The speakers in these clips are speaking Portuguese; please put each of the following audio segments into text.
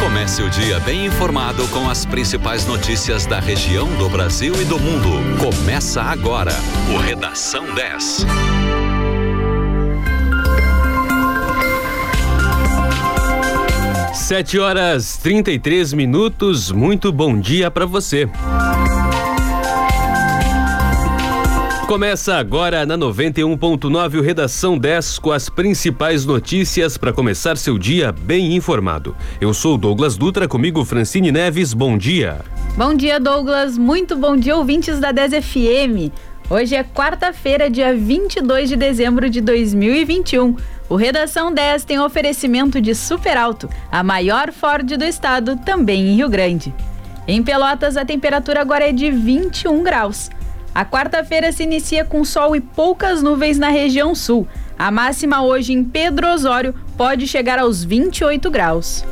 Comece o dia bem informado com as principais notícias da região, do Brasil e do mundo. Começa agora o Redação 10. Sete horas trinta e três minutos. Muito bom dia para você. Começa agora na 91.9 o Redação 10 com as principais notícias para começar seu dia bem informado. Eu sou Douglas Dutra, comigo Francine Neves. Bom dia. Bom dia, Douglas. Muito bom dia, ouvintes da 10 FM. Hoje é quarta-feira, dia 22 de dezembro de 2021. O Redação 10 tem oferecimento de Super Alto, a maior Ford do estado, também em Rio Grande. Em Pelotas, a temperatura agora é de 21 graus. A quarta-feira se inicia com sol e poucas nuvens na região sul. A máxima hoje em Pedro Osório pode chegar aos 28 graus.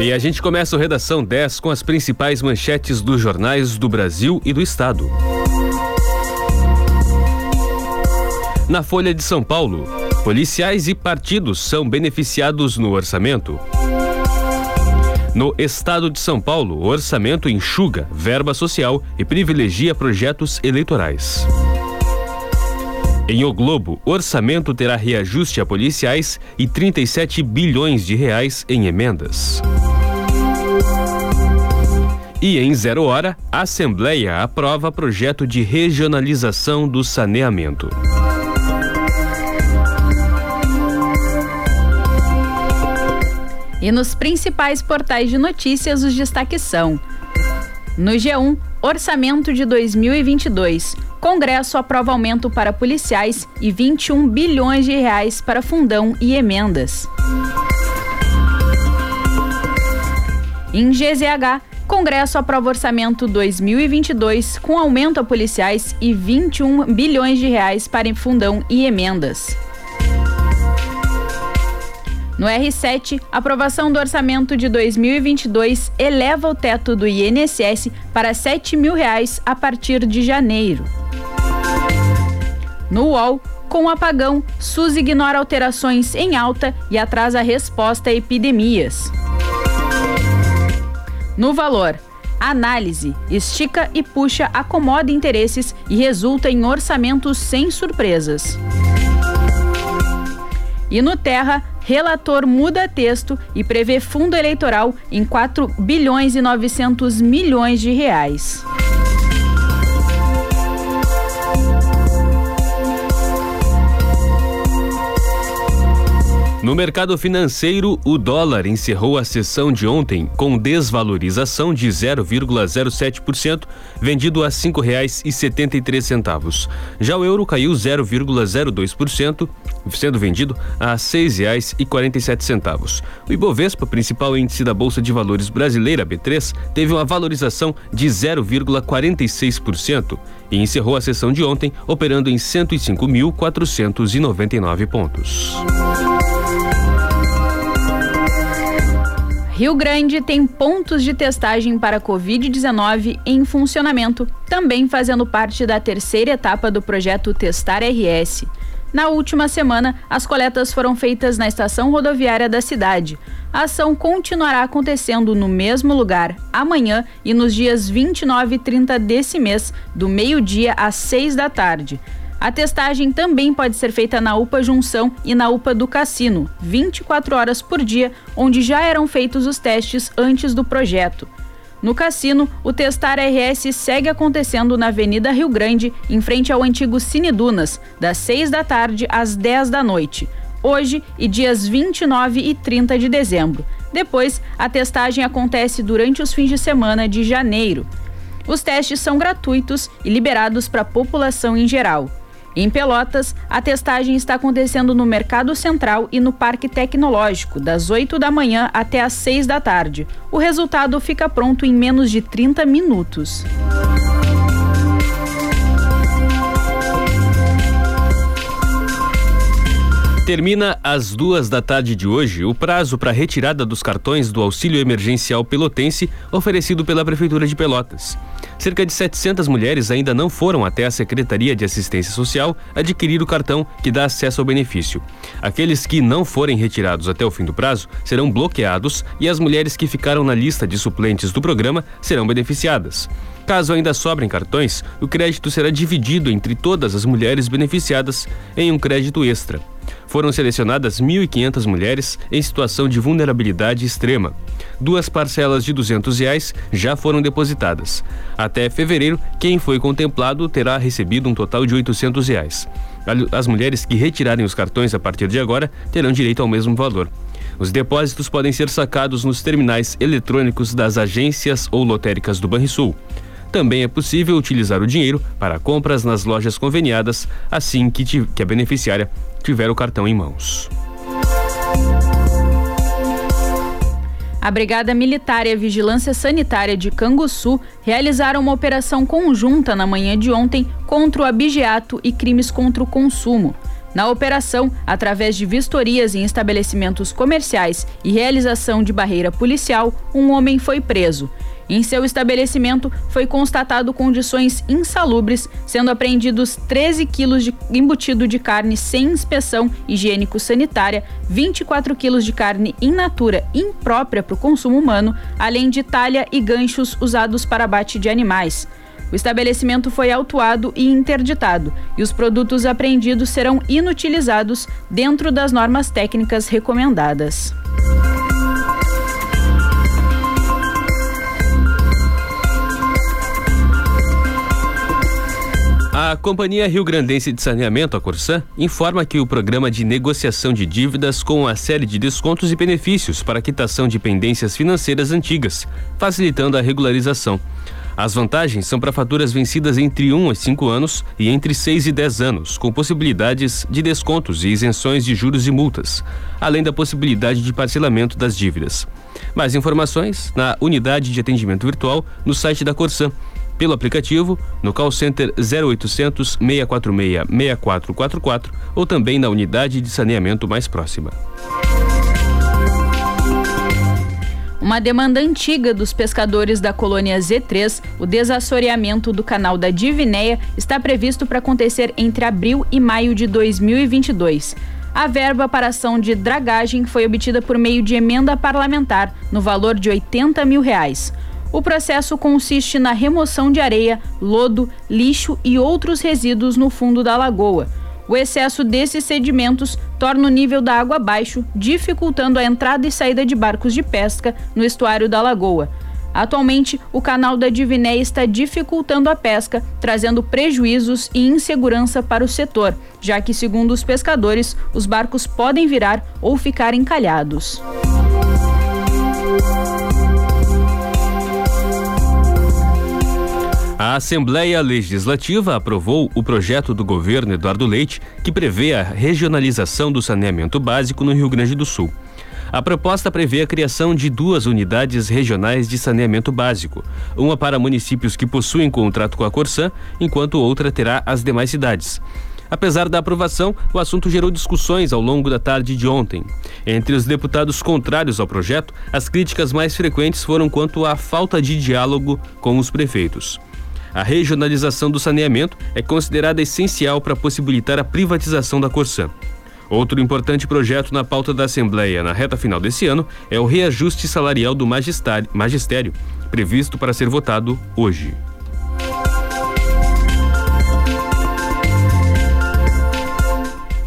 E a gente começa o Redação 10 com as principais manchetes dos jornais do Brasil e do Estado. Na Folha de São Paulo, policiais e partidos são beneficiados no orçamento. No estado de São Paulo, o orçamento enxuga verba social e privilegia projetos eleitorais. Em O Globo, orçamento terá reajuste a policiais e 37 bilhões de reais em emendas. E em Zero Hora, a Assembleia aprova projeto de regionalização do saneamento. E nos principais portais de notícias, os destaques são: no G1, Orçamento de 2022. Congresso aprova aumento para policiais e 21 bilhões de reais para fundão e emendas. Em GZH, Congresso aprova orçamento 2022 com aumento a policiais e 21 bilhões de reais para fundão e emendas. No R7, aprovação do orçamento de 2022 eleva o teto do INSS para 7 mil reais a partir de janeiro. No UOL, com o apagão, SUS ignora alterações em alta e atrasa a resposta a epidemias. No valor, análise, estica e puxa, acomoda interesses e resulta em orçamentos sem surpresas. E no Terra, relator muda texto e prevê fundo eleitoral em 4 bilhões e 900 milhões de reais. No mercado financeiro, o dólar encerrou a sessão de ontem com desvalorização de 0,07%, vendido a R$ 5,73. Já o euro caiu 0,02%, sendo vendido a R$ 6,47. O Ibovespa, principal índice da Bolsa de Valores brasileira, B3, teve uma valorização de 0,46% e encerrou a sessão de ontem operando em 105.499 pontos. Rio Grande tem pontos de testagem para Covid-19 em funcionamento, também fazendo parte da terceira etapa do projeto Testar RS. Na última semana, as coletas foram feitas na estação rodoviária da cidade. A ação continuará acontecendo no mesmo lugar amanhã e nos dias 29 e 30 desse mês, do meio-dia às 6 da tarde. A testagem também pode ser feita na UPA Junção e na UPA do Cassino, 24 horas por dia, onde já eram feitos os testes antes do projeto. No cassino, o Testar RS segue acontecendo na Avenida Rio Grande, em frente ao antigo Cine Dunas, das 6 da tarde às 10 da noite, hoje e dias 29 e 30 de dezembro. Depois, a testagem acontece durante os fins de semana de janeiro. Os testes são gratuitos e liberados para a população em geral. Em Pelotas, a testagem está acontecendo no Mercado Central e no Parque Tecnológico, das 8 da manhã até às 6 da tarde. O resultado fica pronto em menos de 30 minutos. Termina às duas da tarde de hoje o prazo para retirada dos cartões do auxílio emergencial pelotense oferecido pela Prefeitura de Pelotas. Cerca de 700 mulheres ainda não foram até a Secretaria de Assistência Social adquirir o cartão que dá acesso ao benefício. Aqueles que não forem retirados até o fim do prazo serão bloqueados e as mulheres que ficaram na lista de suplentes do programa serão beneficiadas. Caso ainda sobrem cartões, o crédito será dividido entre todas as mulheres beneficiadas em um crédito extra. Foram selecionadas 1.500 mulheres em situação de vulnerabilidade extrema. Duas parcelas de 200 reais já foram depositadas. Até fevereiro, quem foi contemplado terá recebido um total de 800 reais. As mulheres que retirarem os cartões a partir de agora terão direito ao mesmo valor. Os depósitos podem ser sacados nos terminais eletrônicos das agências ou lotéricas do Banrisul. Também é possível utilizar o dinheiro para compras nas lojas conveniadas assim que, que a beneficiária tiver o cartão em mãos. A Brigada Militar e a Vigilância Sanitária de Canguçu realizaram uma operação conjunta na manhã de ontem contra o abigeato e crimes contra o consumo. Na operação, através de vistorias em estabelecimentos comerciais e realização de barreira policial, um homem foi preso. Em seu estabelecimento foi constatado condições insalubres, sendo apreendidos 13 quilos de embutido de carne sem inspeção higiênico-sanitária, 24 quilos de carne in natura imprópria para o consumo humano, além de talha e ganchos usados para abate de animais. O estabelecimento foi autuado e interditado, e os produtos apreendidos serão inutilizados dentro das normas técnicas recomendadas. A Companhia Rio Grandense de Saneamento, a Corsan, informa que o programa de negociação de dívidas com uma série de descontos e benefícios para quitação de pendências financeiras antigas, facilitando a regularização. As vantagens são para faturas vencidas entre 1 e 5 anos e entre 6 e 10 anos, com possibilidades de descontos e isenções de juros e multas, além da possibilidade de parcelamento das dívidas. Mais informações na unidade de atendimento virtual no site da Corsan pelo aplicativo, no call center 0800 646 6444 ou também na unidade de saneamento mais próxima. Uma demanda antiga dos pescadores da colônia Z3, o desassoreamento do canal da Divinéia, está previsto para acontecer entre abril e maio de 2022. A verba para ação de dragagem foi obtida por meio de emenda parlamentar, no valor de 80 mil reais. O processo consiste na remoção de areia, lodo, lixo e outros resíduos no fundo da lagoa. O excesso desses sedimentos torna o nível da água baixo, dificultando a entrada e saída de barcos de pesca no estuário da lagoa. Atualmente, o canal da Diviné está dificultando a pesca, trazendo prejuízos e insegurança para o setor, já que, segundo os pescadores, os barcos podem virar ou ficar encalhados. A Assembleia Legislativa aprovou o projeto do governo Eduardo Leite que prevê a regionalização do saneamento básico no Rio Grande do Sul. A proposta prevê a criação de duas unidades regionais de saneamento básico, uma para municípios que possuem contrato com a Corsã, enquanto outra terá as demais cidades. Apesar da aprovação, o assunto gerou discussões ao longo da tarde de ontem. Entre os deputados contrários ao projeto, as críticas mais frequentes foram quanto à falta de diálogo com os prefeitos. A regionalização do saneamento é considerada essencial para possibilitar a privatização da Corsã. Outro importante projeto na pauta da Assembleia na reta final desse ano é o reajuste salarial do magistério, previsto para ser votado hoje.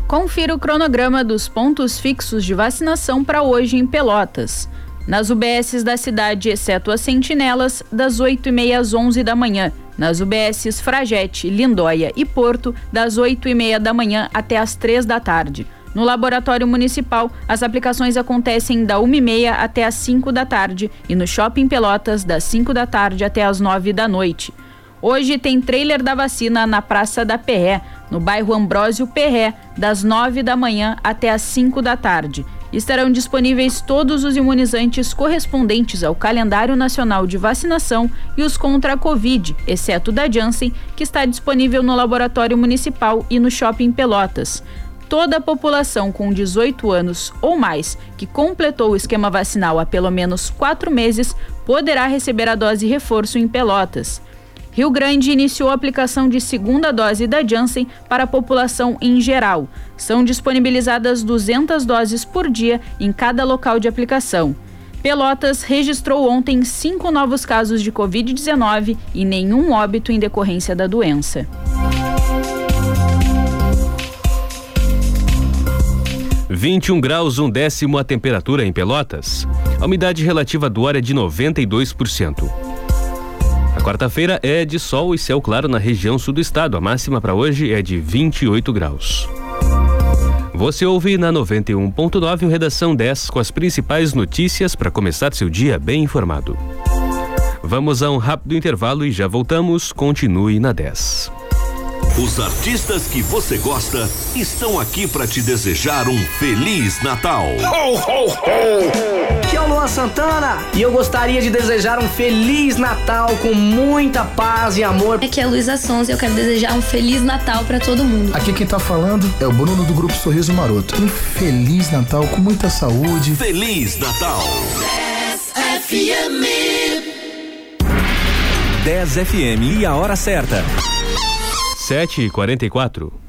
Confira o cronograma dos pontos fixos de vacinação para hoje em Pelotas. Nas UBSs da cidade, exceto as sentinelas, das 8h30 às 11 da manhã nas UBSs Fragete, Lindóia e Porto, das 8 e meia da manhã até as 3 da tarde. No Laboratório Municipal, as aplicações acontecem da 1h30 até as 5 da tarde e no Shopping Pelotas, das 5 da tarde até as 9 da noite. Hoje tem trailer da vacina na Praça da Perré, no bairro Ambrósio Perré, das 9 da manhã até as 5 da tarde estarão disponíveis todos os imunizantes correspondentes ao calendário nacional de vacinação e os contra a Covid, exceto da Janssen, que está disponível no laboratório municipal e no shopping Pelotas. toda a população com 18 anos ou mais que completou o esquema vacinal há pelo menos quatro meses poderá receber a dose reforço em Pelotas. Rio Grande iniciou a aplicação de segunda dose da Janssen para a população em geral. São disponibilizadas 200 doses por dia em cada local de aplicação. Pelotas registrou ontem cinco novos casos de Covid-19 e nenhum óbito em decorrência da doença. E um graus um décimo a temperatura em Pelotas. A umidade relativa do ar é de 92%. A quarta-feira é de sol e céu claro na região sul do estado. A máxima para hoje é de 28 graus. Você ouve na 91.9 o Redação 10 com as principais notícias para começar seu dia bem informado. Vamos a um rápido intervalo e já voltamos. Continue na 10. Os artistas que você gosta estão aqui para te desejar um feliz Natal. Ho, ho, ho. Aqui é o Luan Santana e eu gostaria de desejar um feliz Natal com muita paz e amor. Aqui é a Luísa Sons e eu quero desejar um feliz Natal para todo mundo. Aqui quem tá falando é o Bruno do grupo Sorriso Maroto. Um feliz Natal com muita saúde. Feliz Natal. 10 FM. 10 FM e a hora certa 7h44.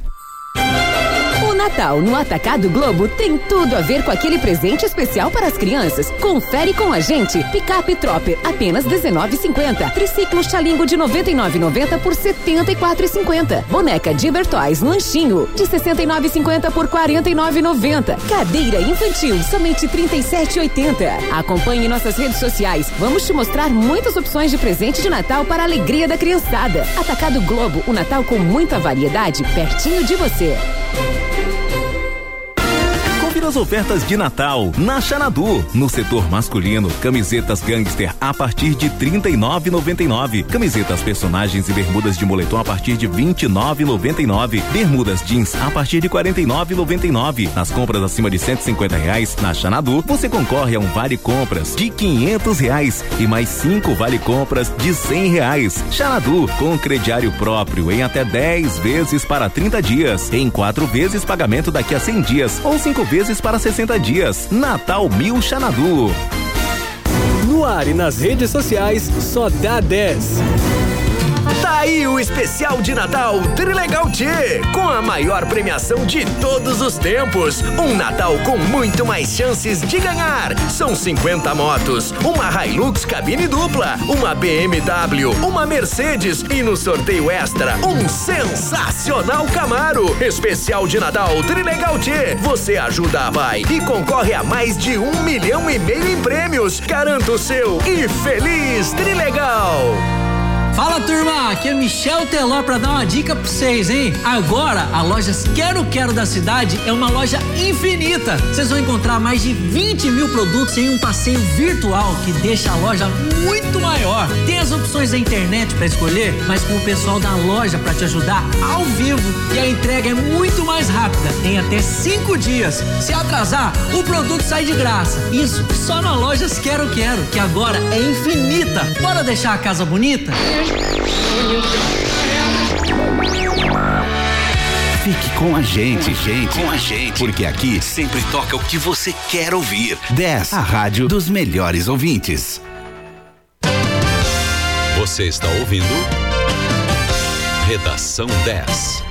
Natal no Atacado Globo tem tudo a ver com aquele presente especial para as crianças. Confere com a gente. Picape Tropper, apenas R$19,50. Triciclo Chalingo de R$ 99,90 por R$ 74,50. Boneca Diber Toys Lanchinho, de R$ 69,50 por R$ 49,90. Cadeira infantil, somente R$ 37,80. Acompanhe nossas redes sociais. Vamos te mostrar muitas opções de presente de Natal para a alegria da criançada. Atacado Globo, o Natal com muita variedade, pertinho de você. Confira as ofertas de Natal na Xanadu. No setor masculino, camisetas gangster a partir de R$ 39,99. Camisetas personagens e bermudas de moletom a partir de R$ 29,99. Bermudas jeans a partir de R$ 49,99. Nas compras acima de 150 reais na Xanadu, você concorre a um vale compras de 500 reais e mais cinco vale compras de 100 reais. Xanadu com crediário próprio em até 10 vezes para 30 dias, em quatro vezes pagamento daqui a 100 dias ou cinco vezes vezes para 60 dias. Natal Mil Xanadu. No ar e nas redes sociais, só dá 10. Tá aí o especial de Natal Trilegal T, com a maior premiação de todos os tempos. Um Natal com muito mais chances de ganhar. São 50 motos, uma Hilux cabine dupla, uma BMW, uma Mercedes e no sorteio extra, um sensacional Camaro. Especial de Natal Trilegal T. Você ajuda a pai e concorre a mais de um milhão e meio em prêmios. Garanta o seu e feliz Trilegal! Fala turma, aqui é Michel Teló para dar uma dica para vocês, hein? Agora a loja Quero Quero da cidade é uma loja infinita. Vocês vão encontrar mais de 20 mil produtos em um passeio virtual que deixa a loja muito maior. Tem as opções da internet para escolher, mas com o pessoal da loja para te ajudar ao vivo e a entrega é muito mais rápida. Tem até cinco dias. Se atrasar, o produto sai de graça. Isso só na loja Quero Quero, que agora é infinita. Bora deixar a casa bonita? Fique com a gente, gente, com a gente, porque aqui sempre toca o que você quer ouvir. 10, a rádio dos melhores ouvintes. Você está ouvindo Redação 10.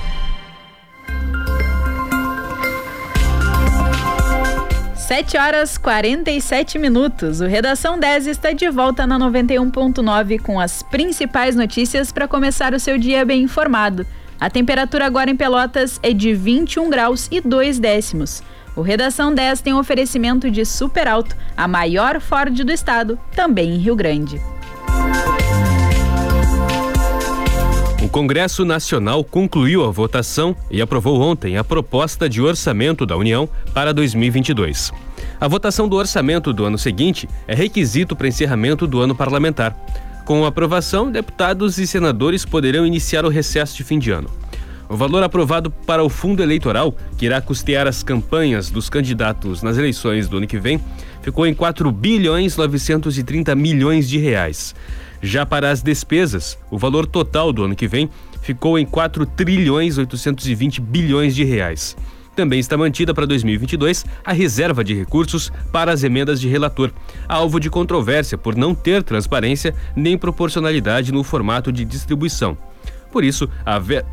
7 horas 47 minutos. O Redação 10 está de volta na 91.9 com as principais notícias para começar o seu dia bem informado. A temperatura agora em Pelotas é de 21 graus e 2 décimos. O Redação 10 tem um oferecimento de Super Alto, a maior Ford do estado, também em Rio Grande. Congresso Nacional concluiu a votação e aprovou ontem a proposta de orçamento da União para 2022. A votação do orçamento do ano seguinte é requisito para encerramento do ano parlamentar. Com a aprovação, deputados e senadores poderão iniciar o recesso de fim de ano. O valor aprovado para o fundo eleitoral, que irá custear as campanhas dos candidatos nas eleições do ano que vem, ficou em 4 bilhões 930 milhões de reais. Já para as despesas, o valor total do ano que vem ficou em 4 trilhões 820 bilhões de reais. Também está mantida para 2022 a reserva de recursos para as emendas de relator, alvo de controvérsia por não ter transparência nem proporcionalidade no formato de distribuição. Por isso, a ver...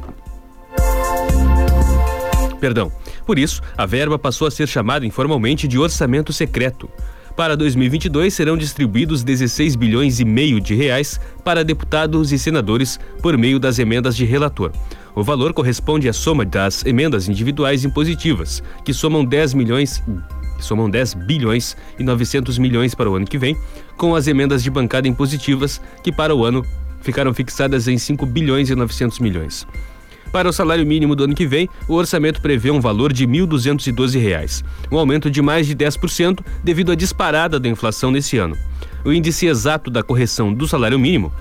Perdão. Por isso, a verba passou a ser chamada informalmente de orçamento secreto. Para 2022 serão distribuídos 16 bilhões e meio de reais para deputados e senadores por meio das emendas de relator. O valor corresponde à soma das emendas individuais impositivas, que somam 10 milhões somam 10 bilhões e 900 milhões para o ano que vem, com as emendas de bancada impositivas, que para o ano ficaram fixadas em 5 bilhões e 900 milhões. Para o salário mínimo do ano que vem, o orçamento prevê um valor de R$ 1.212, um aumento de mais de 10% devido à disparada da inflação nesse ano. O índice exato da correção do salário mínimo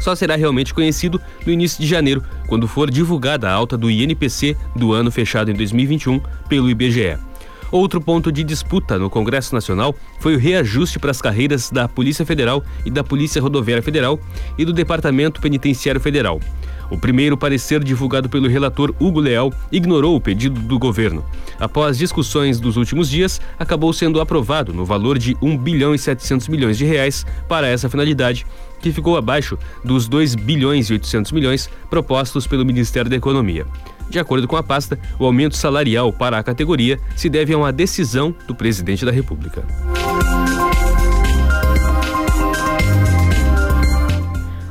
só será realmente conhecido no início de janeiro, quando for divulgada a alta do INPC do ano fechado em 2021 pelo IBGE. Outro ponto de disputa no Congresso Nacional foi o reajuste para as carreiras da Polícia Federal e da Polícia Rodoviária Federal e do Departamento Penitenciário Federal. O primeiro parecer divulgado pelo relator Hugo Leal ignorou o pedido do governo. Após discussões dos últimos dias, acabou sendo aprovado no valor de 1 bilhão e 700 milhões de reais para essa finalidade, que ficou abaixo dos 2 bilhões e 800 milhões propostos pelo Ministério da Economia. De acordo com a pasta, o aumento salarial para a categoria se deve a uma decisão do presidente da República.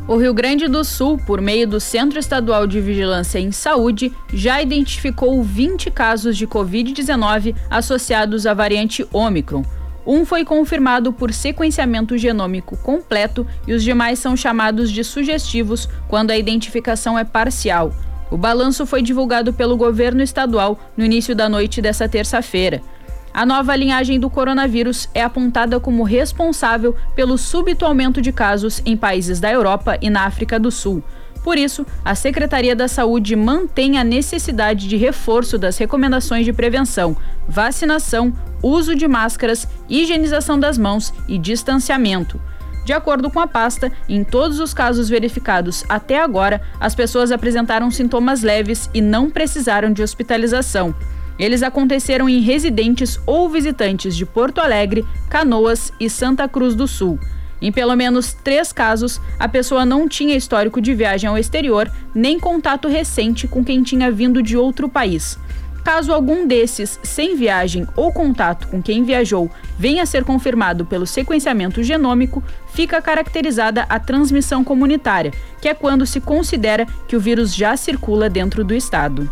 O Rio Grande do Sul, por meio do Centro Estadual de Vigilância em Saúde, já identificou 20 casos de Covid-19 associados à variante Ômicron. Um foi confirmado por sequenciamento genômico completo e os demais são chamados de sugestivos quando a identificação é parcial. O balanço foi divulgado pelo governo estadual no início da noite dessa terça-feira. A nova linhagem do coronavírus é apontada como responsável pelo súbito aumento de casos em países da Europa e na África do Sul. Por isso, a Secretaria da Saúde mantém a necessidade de reforço das recomendações de prevenção, vacinação, uso de máscaras, higienização das mãos e distanciamento. De acordo com a pasta, em todos os casos verificados até agora, as pessoas apresentaram sintomas leves e não precisaram de hospitalização. Eles aconteceram em residentes ou visitantes de Porto Alegre, Canoas e Santa Cruz do Sul. Em pelo menos três casos, a pessoa não tinha histórico de viagem ao exterior nem contato recente com quem tinha vindo de outro país. Caso algum desses, sem viagem ou contato com quem viajou, venha a ser confirmado pelo sequenciamento genômico, fica caracterizada a transmissão comunitária, que é quando se considera que o vírus já circula dentro do estado.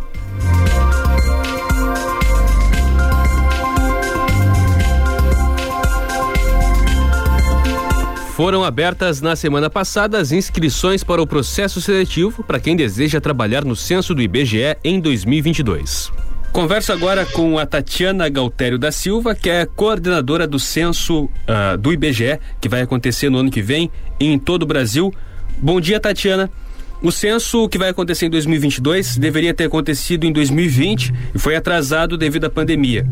Foram abertas na semana passada as inscrições para o processo seletivo para quem deseja trabalhar no censo do IBGE em 2022. Converso agora com a Tatiana Galtério da Silva, que é coordenadora do censo uh, do IBGE, que vai acontecer no ano que vem em todo o Brasil. Bom dia, Tatiana. O censo que vai acontecer em 2022 deveria ter acontecido em 2020 e foi atrasado devido à pandemia.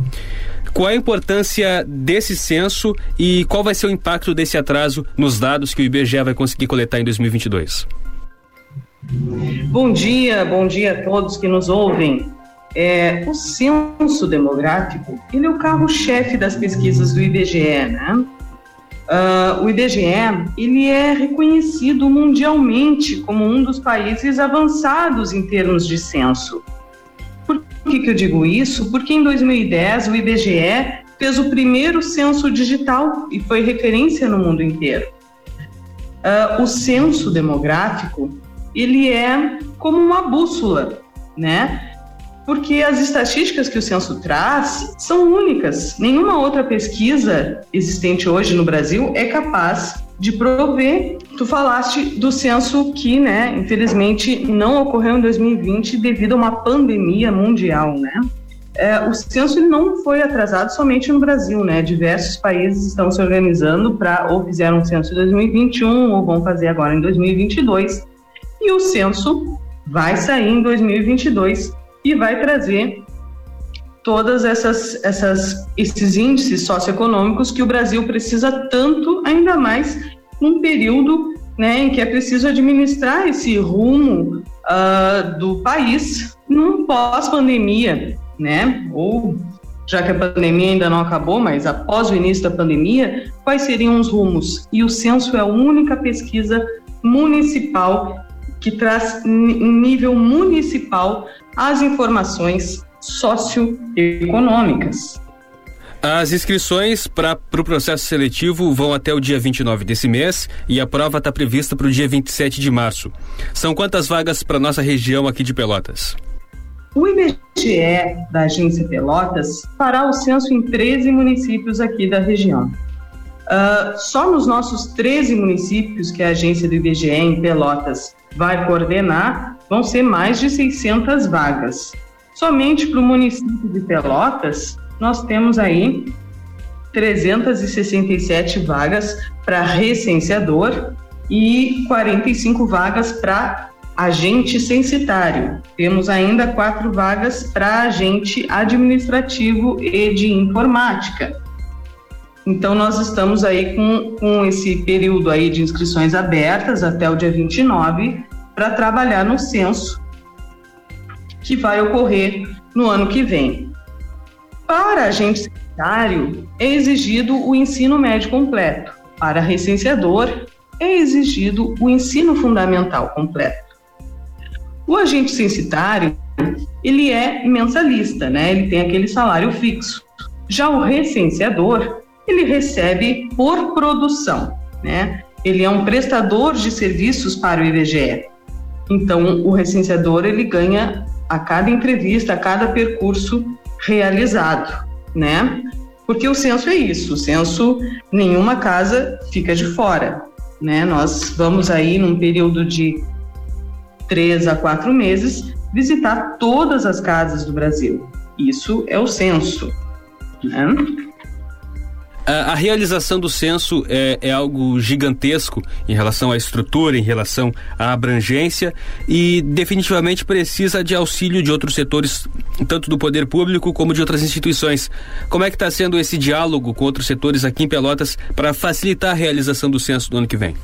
Qual a importância desse censo e qual vai ser o impacto desse atraso nos dados que o IBGE vai conseguir coletar em 2022? Bom dia, bom dia a todos que nos ouvem. É, o censo demográfico ele é o carro-chefe das pesquisas do IBGE, né? Uh, o IBGE ele é reconhecido mundialmente como um dos países avançados em termos de censo. Por que, que eu digo isso? Porque em 2010 o IBGE fez o primeiro censo digital e foi referência no mundo inteiro. Uh, o censo demográfico ele é como uma bússola, né? porque as estatísticas que o censo traz são únicas. Nenhuma outra pesquisa existente hoje no Brasil é capaz de prover. Tu falaste do censo que, né, infelizmente não ocorreu em 2020 devido a uma pandemia mundial, né? É, o censo não foi atrasado somente no Brasil, né? Diversos países estão se organizando para ou fizeram um censo em 2021 ou vão fazer agora em 2022. E o censo vai sair em 2022 e vai trazer todas essas, essas esses índices socioeconômicos que o Brasil precisa tanto, ainda mais num período né, em que é preciso administrar esse rumo uh, do país num pós-pandemia. né? Ou já que a pandemia ainda não acabou, mas após o início da pandemia, quais seriam os rumos? E o censo é a única pesquisa municipal que traz em nível municipal as informações socioeconômicas. As inscrições para o pro processo seletivo vão até o dia 29 desse mês e a prova está prevista para o dia 27 de março. São quantas vagas para nossa região aqui de Pelotas? O IBGE da Agência Pelotas fará o censo em 13 municípios aqui da região. Uh, só nos nossos 13 municípios que a agência do IBGE em Pelotas vai coordenar, vão ser mais de 600 vagas. Somente para o município de Pelotas, nós temos aí 367 vagas para recenseador e 45 vagas para agente censitário. Temos ainda quatro vagas para agente administrativo e de informática. Então, nós estamos aí com, com esse período aí de inscrições abertas até o dia 29 para trabalhar no censo que vai ocorrer no ano que vem. Para agente sanitário, é exigido o ensino médio completo. Para recenseador, é exigido o ensino fundamental completo. O agente censitário, ele é mensalista, né? Ele tem aquele salário fixo. Já o recenseador, ele recebe por produção, né? Ele é um prestador de serviços para o IBGE. Então, o recenseador, ele ganha a cada entrevista, a cada percurso realizado, né? Porque o censo é isso, o censo, nenhuma casa fica de fora, né? Nós vamos aí num período de três a quatro meses visitar todas as casas do Brasil. Isso é o censo, né? A, realização do censo é, é, algo gigantesco em relação à estrutura, em relação à abrangência e definitivamente precisa de auxílio de outros setores, tanto do poder público como de outras instituições. Como é que está sendo esse diálogo com outros setores aqui em Pelotas para facilitar a realização do censo do ano que vem?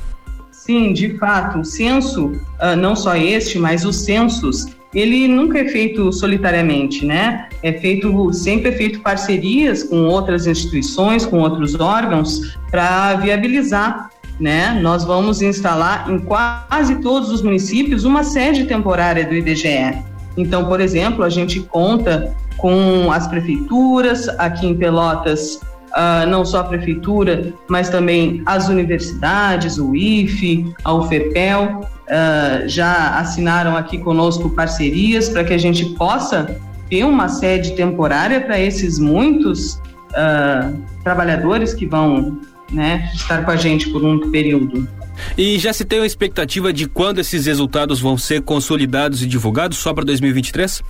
Sim, de fato, o censo, uh, não só este, mas os censos ele nunca é feito solitariamente, né? É feito sempre é feito parcerias com outras instituições, com outros órgãos para viabilizar, né? Nós vamos instalar em quase todos os municípios uma sede temporária do IBGE. Então, por exemplo, a gente conta com as prefeituras aqui em Pelotas Uh, não só a prefeitura, mas também as universidades, o IFE, a UFEPEL, uh, já assinaram aqui conosco parcerias para que a gente possa ter uma sede temporária para esses muitos uh, trabalhadores que vão né, estar com a gente por um período. E já se tem uma expectativa de quando esses resultados vão ser consolidados e divulgados só para 2023?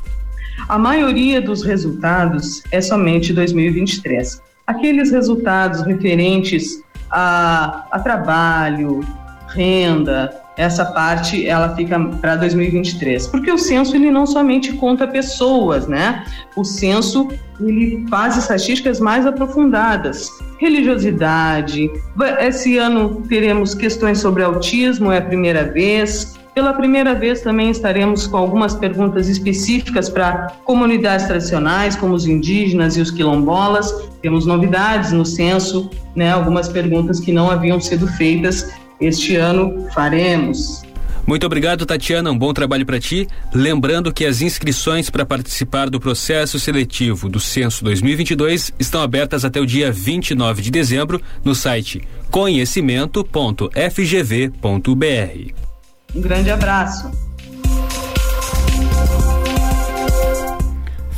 A maioria dos resultados é somente 2023 aqueles resultados referentes a, a trabalho, renda, essa parte ela fica para 2023, porque o censo ele não somente conta pessoas, né? O censo ele faz estatísticas mais aprofundadas, religiosidade. Esse ano teremos questões sobre autismo, é a primeira vez. Pela primeira vez também estaremos com algumas perguntas específicas para comunidades tradicionais, como os indígenas e os quilombolas. Temos novidades no censo, né? Algumas perguntas que não haviam sido feitas este ano faremos. Muito obrigado, Tatiana. Um bom trabalho para ti. Lembrando que as inscrições para participar do processo seletivo do Censo 2022 estão abertas até o dia 29 de dezembro no site conhecimento.fgv.br. Um grande abraço.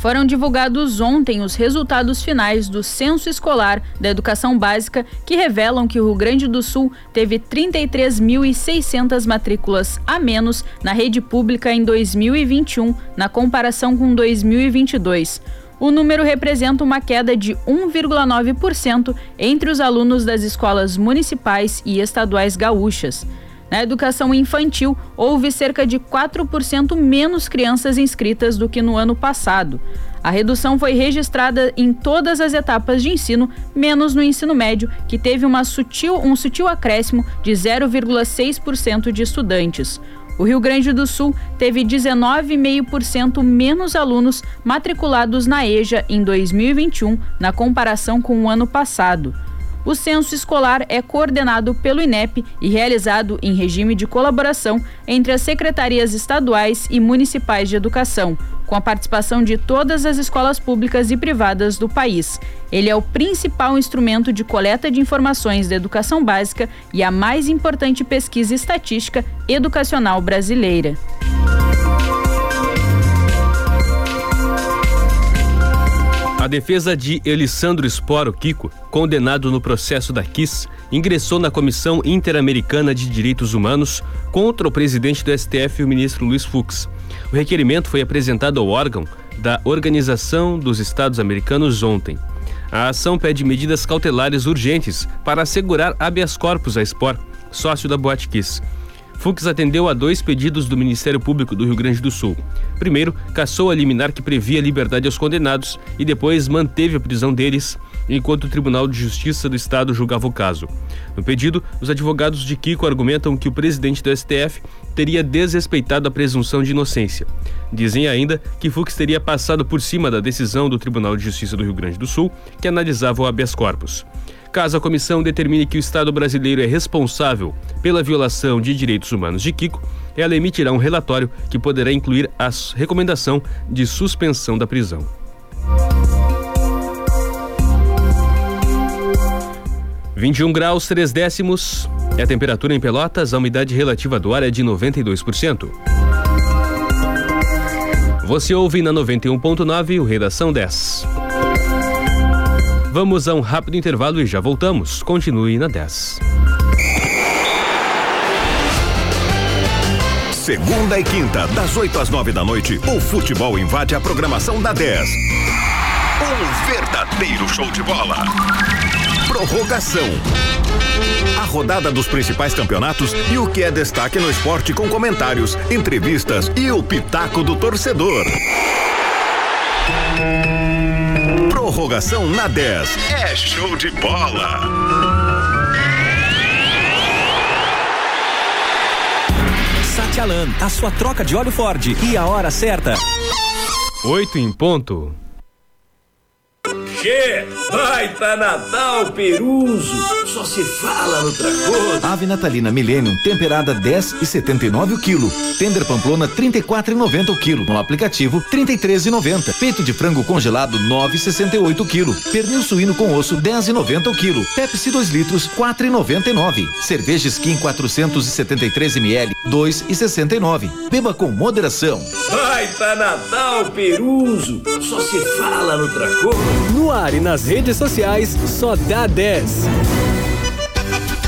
Foram divulgados ontem os resultados finais do Censo Escolar da Educação Básica, que revelam que o Rio Grande do Sul teve 33.600 matrículas a menos na rede pública em 2021, na comparação com 2022. O número representa uma queda de 1,9% entre os alunos das escolas municipais e estaduais gaúchas. Na educação infantil, houve cerca de 4% menos crianças inscritas do que no ano passado. A redução foi registrada em todas as etapas de ensino, menos no ensino médio, que teve sutil, um sutil acréscimo de 0,6% de estudantes. O Rio Grande do Sul teve 19,5% menos alunos matriculados na EJA em 2021, na comparação com o ano passado. O censo escolar é coordenado pelo INEP e realizado em regime de colaboração entre as secretarias estaduais e municipais de educação, com a participação de todas as escolas públicas e privadas do país. Ele é o principal instrumento de coleta de informações da educação básica e a mais importante pesquisa estatística educacional brasileira. Defesa de Elisandro Sporo Kiko, condenado no processo da KIS, ingressou na Comissão Interamericana de Direitos Humanos contra o presidente do STF, o ministro Luiz Fux. O requerimento foi apresentado ao órgão da Organização dos Estados Americanos ontem. A ação pede medidas cautelares urgentes para assegurar habeas corpus a Spor, sócio da Boate Kiss. Fux atendeu a dois pedidos do Ministério Público do Rio Grande do Sul. Primeiro, cassou a liminar que previa liberdade aos condenados e depois manteve a prisão deles enquanto o Tribunal de Justiça do Estado julgava o caso. No pedido, os advogados de Kiko argumentam que o presidente do STF teria desrespeitado a presunção de inocência. Dizem ainda que Fux teria passado por cima da decisão do Tribunal de Justiça do Rio Grande do Sul, que analisava o habeas corpus. Caso a comissão determine que o Estado brasileiro é responsável pela violação de direitos humanos de Kiko, ela emitirá um relatório que poderá incluir a recomendação de suspensão da prisão. Vinte e um graus três décimos é a temperatura em Pelotas, a umidade relativa do ar é de 92%. Você ouve na 91.9 o Redação 10. Vamos a um rápido intervalo e já voltamos. Continue na 10. Segunda e quinta, das 8 às 9 da noite, o futebol invade a programação da 10. Um verdadeiro show de bola. Prorrogação. A rodada dos principais campeonatos e o que é destaque no esporte com comentários, entrevistas e o pitaco do torcedor. Prorrogação na 10. É show de bola. Satialan, a sua troca de óleo Ford e a hora certa. Oito em ponto. Che, baita Natal Peruso, só se fala no Tracoso. Ave natalina Millennium, temperada 10 e 79 o quilo. Tender Pamplona 34,90 o quilo. No aplicativo 33,90. Peito de frango congelado 9,68 o quilo. Pernil suíno com osso 10,90 o quilo. Pepsi 2 litros 4,99. Cerveja Skin 473 ml 2,69. Beba com moderação. Baita Natal Peruso, só se fala no Tracoso. No ar e nas redes sociais, só dá 10.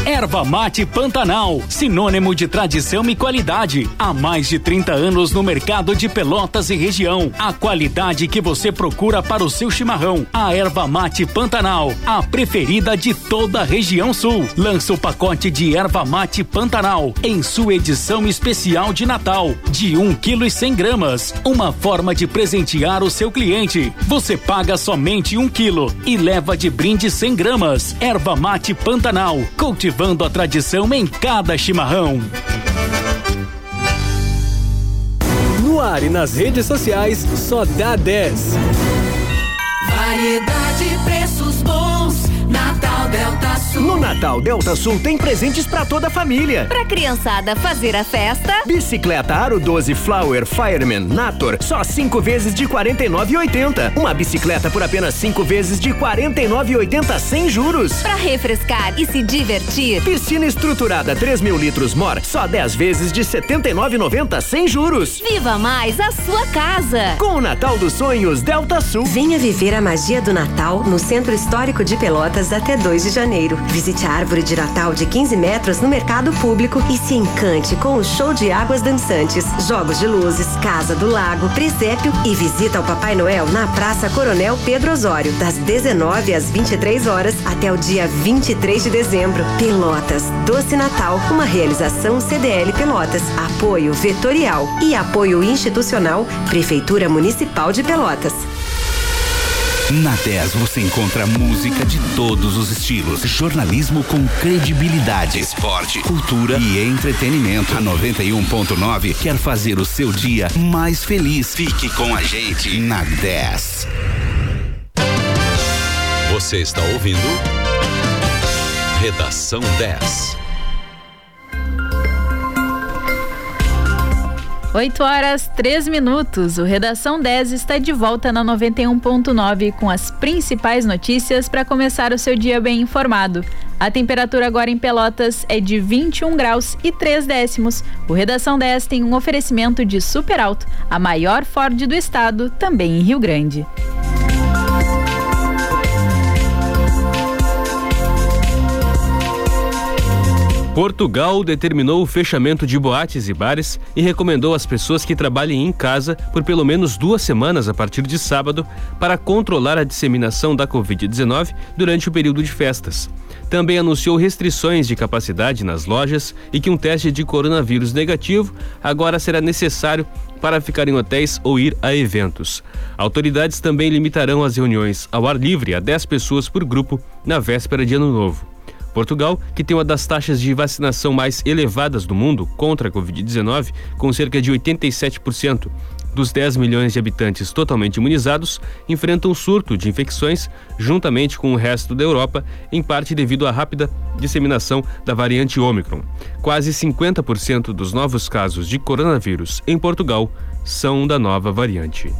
Erva Mate Pantanal, sinônimo de tradição e qualidade. Há mais de 30 anos no mercado de Pelotas e região. A qualidade que você procura para o seu chimarrão. A Erva Mate Pantanal, a preferida de toda a região sul. Lança o pacote de Erva Mate Pantanal em sua edição especial de Natal, de 1 kg e 100 gramas. Uma forma de presentear o seu cliente. Você paga somente 1 kg e leva de brinde 100 gramas. Erva Mate Pantanal, cultivando a tradição em cada chimarrão. No ar e nas redes sociais, só dá 10. Variedade, Delta Sul. No Natal Delta Sul tem presentes para toda a família. Pra criançada fazer a festa. Bicicleta Aro 12 Flower Fireman Nator, só cinco vezes de 49,80. Uma bicicleta por apenas cinco vezes de 49,80 sem juros. Pra refrescar e se divertir. Piscina estruturada 3 mil litros Mor, só 10 vezes de 79,90 sem juros. Viva mais a sua casa. Com o Natal dos Sonhos Delta Sul. Venha viver a magia do Natal no Centro Histórico de Pelotas até 2 de janeiro. Visite a árvore de Natal de 15 metros no mercado público e se encante com o show de águas dançantes, jogos de luzes, casa do lago, presépio e visita ao Papai Noel na Praça Coronel Pedro Osório, das 19 às 23 horas até o dia 23 de dezembro. Pelotas, Doce Natal, uma realização CDL Pelotas, apoio vetorial e apoio institucional Prefeitura Municipal de Pelotas. Na 10 você encontra música de todos os estilos, jornalismo com credibilidade, esporte, cultura e entretenimento. A 91.9 quer fazer o seu dia mais feliz. Fique com a gente na 10. Você está ouvindo Redação 10. 8 horas 3 minutos. O Redação 10 está de volta na 91.9 com as principais notícias para começar o seu dia bem informado. A temperatura agora em Pelotas é de 21 graus e 3 décimos. O Redação 10 tem um oferecimento de Super Alto, a maior Ford do estado, também em Rio Grande. Portugal determinou o fechamento de boates e bares e recomendou às pessoas que trabalhem em casa por pelo menos duas semanas a partir de sábado para controlar a disseminação da Covid-19 durante o período de festas. Também anunciou restrições de capacidade nas lojas e que um teste de coronavírus negativo agora será necessário para ficar em hotéis ou ir a eventos. Autoridades também limitarão as reuniões ao ar livre a 10 pessoas por grupo na véspera de Ano Novo. Portugal, que tem uma das taxas de vacinação mais elevadas do mundo contra a Covid-19, com cerca de 87% dos 10 milhões de habitantes totalmente imunizados, enfrenta um surto de infecções juntamente com o resto da Europa, em parte devido à rápida disseminação da variante Ômicron. Quase 50% dos novos casos de coronavírus em Portugal são da nova variante.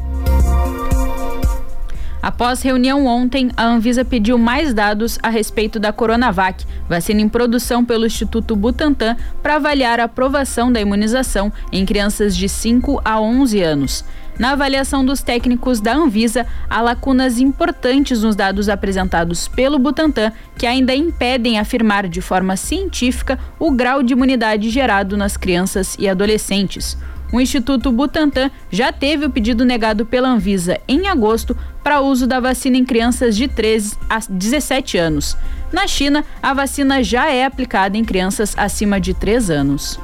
Após reunião ontem, a Anvisa pediu mais dados a respeito da Coronavac, vacina em produção pelo Instituto Butantan, para avaliar a aprovação da imunização em crianças de 5 a 11 anos. Na avaliação dos técnicos da Anvisa, há lacunas importantes nos dados apresentados pelo Butantan que ainda impedem afirmar de forma científica o grau de imunidade gerado nas crianças e adolescentes. O Instituto Butantan já teve o pedido negado pela Anvisa em agosto para uso da vacina em crianças de 13 a 17 anos. Na China, a vacina já é aplicada em crianças acima de 3 anos.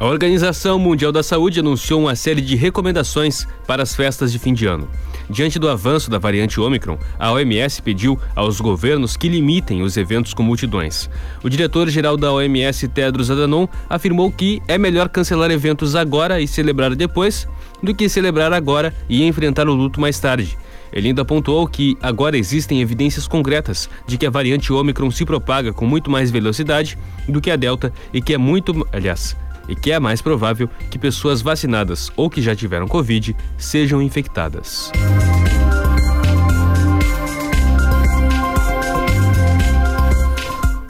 A Organização Mundial da Saúde anunciou uma série de recomendações para as festas de fim de ano. Diante do avanço da variante Omicron, a OMS pediu aos governos que limitem os eventos com multidões. O diretor-geral da OMS, Tedros Adhanom, afirmou que é melhor cancelar eventos agora e celebrar depois do que celebrar agora e enfrentar o luto mais tarde. Ele ainda pontuou que agora existem evidências concretas de que a variante Omicron se propaga com muito mais velocidade do que a Delta e que é muito, aliás, e que é mais provável que pessoas vacinadas ou que já tiveram Covid sejam infectadas.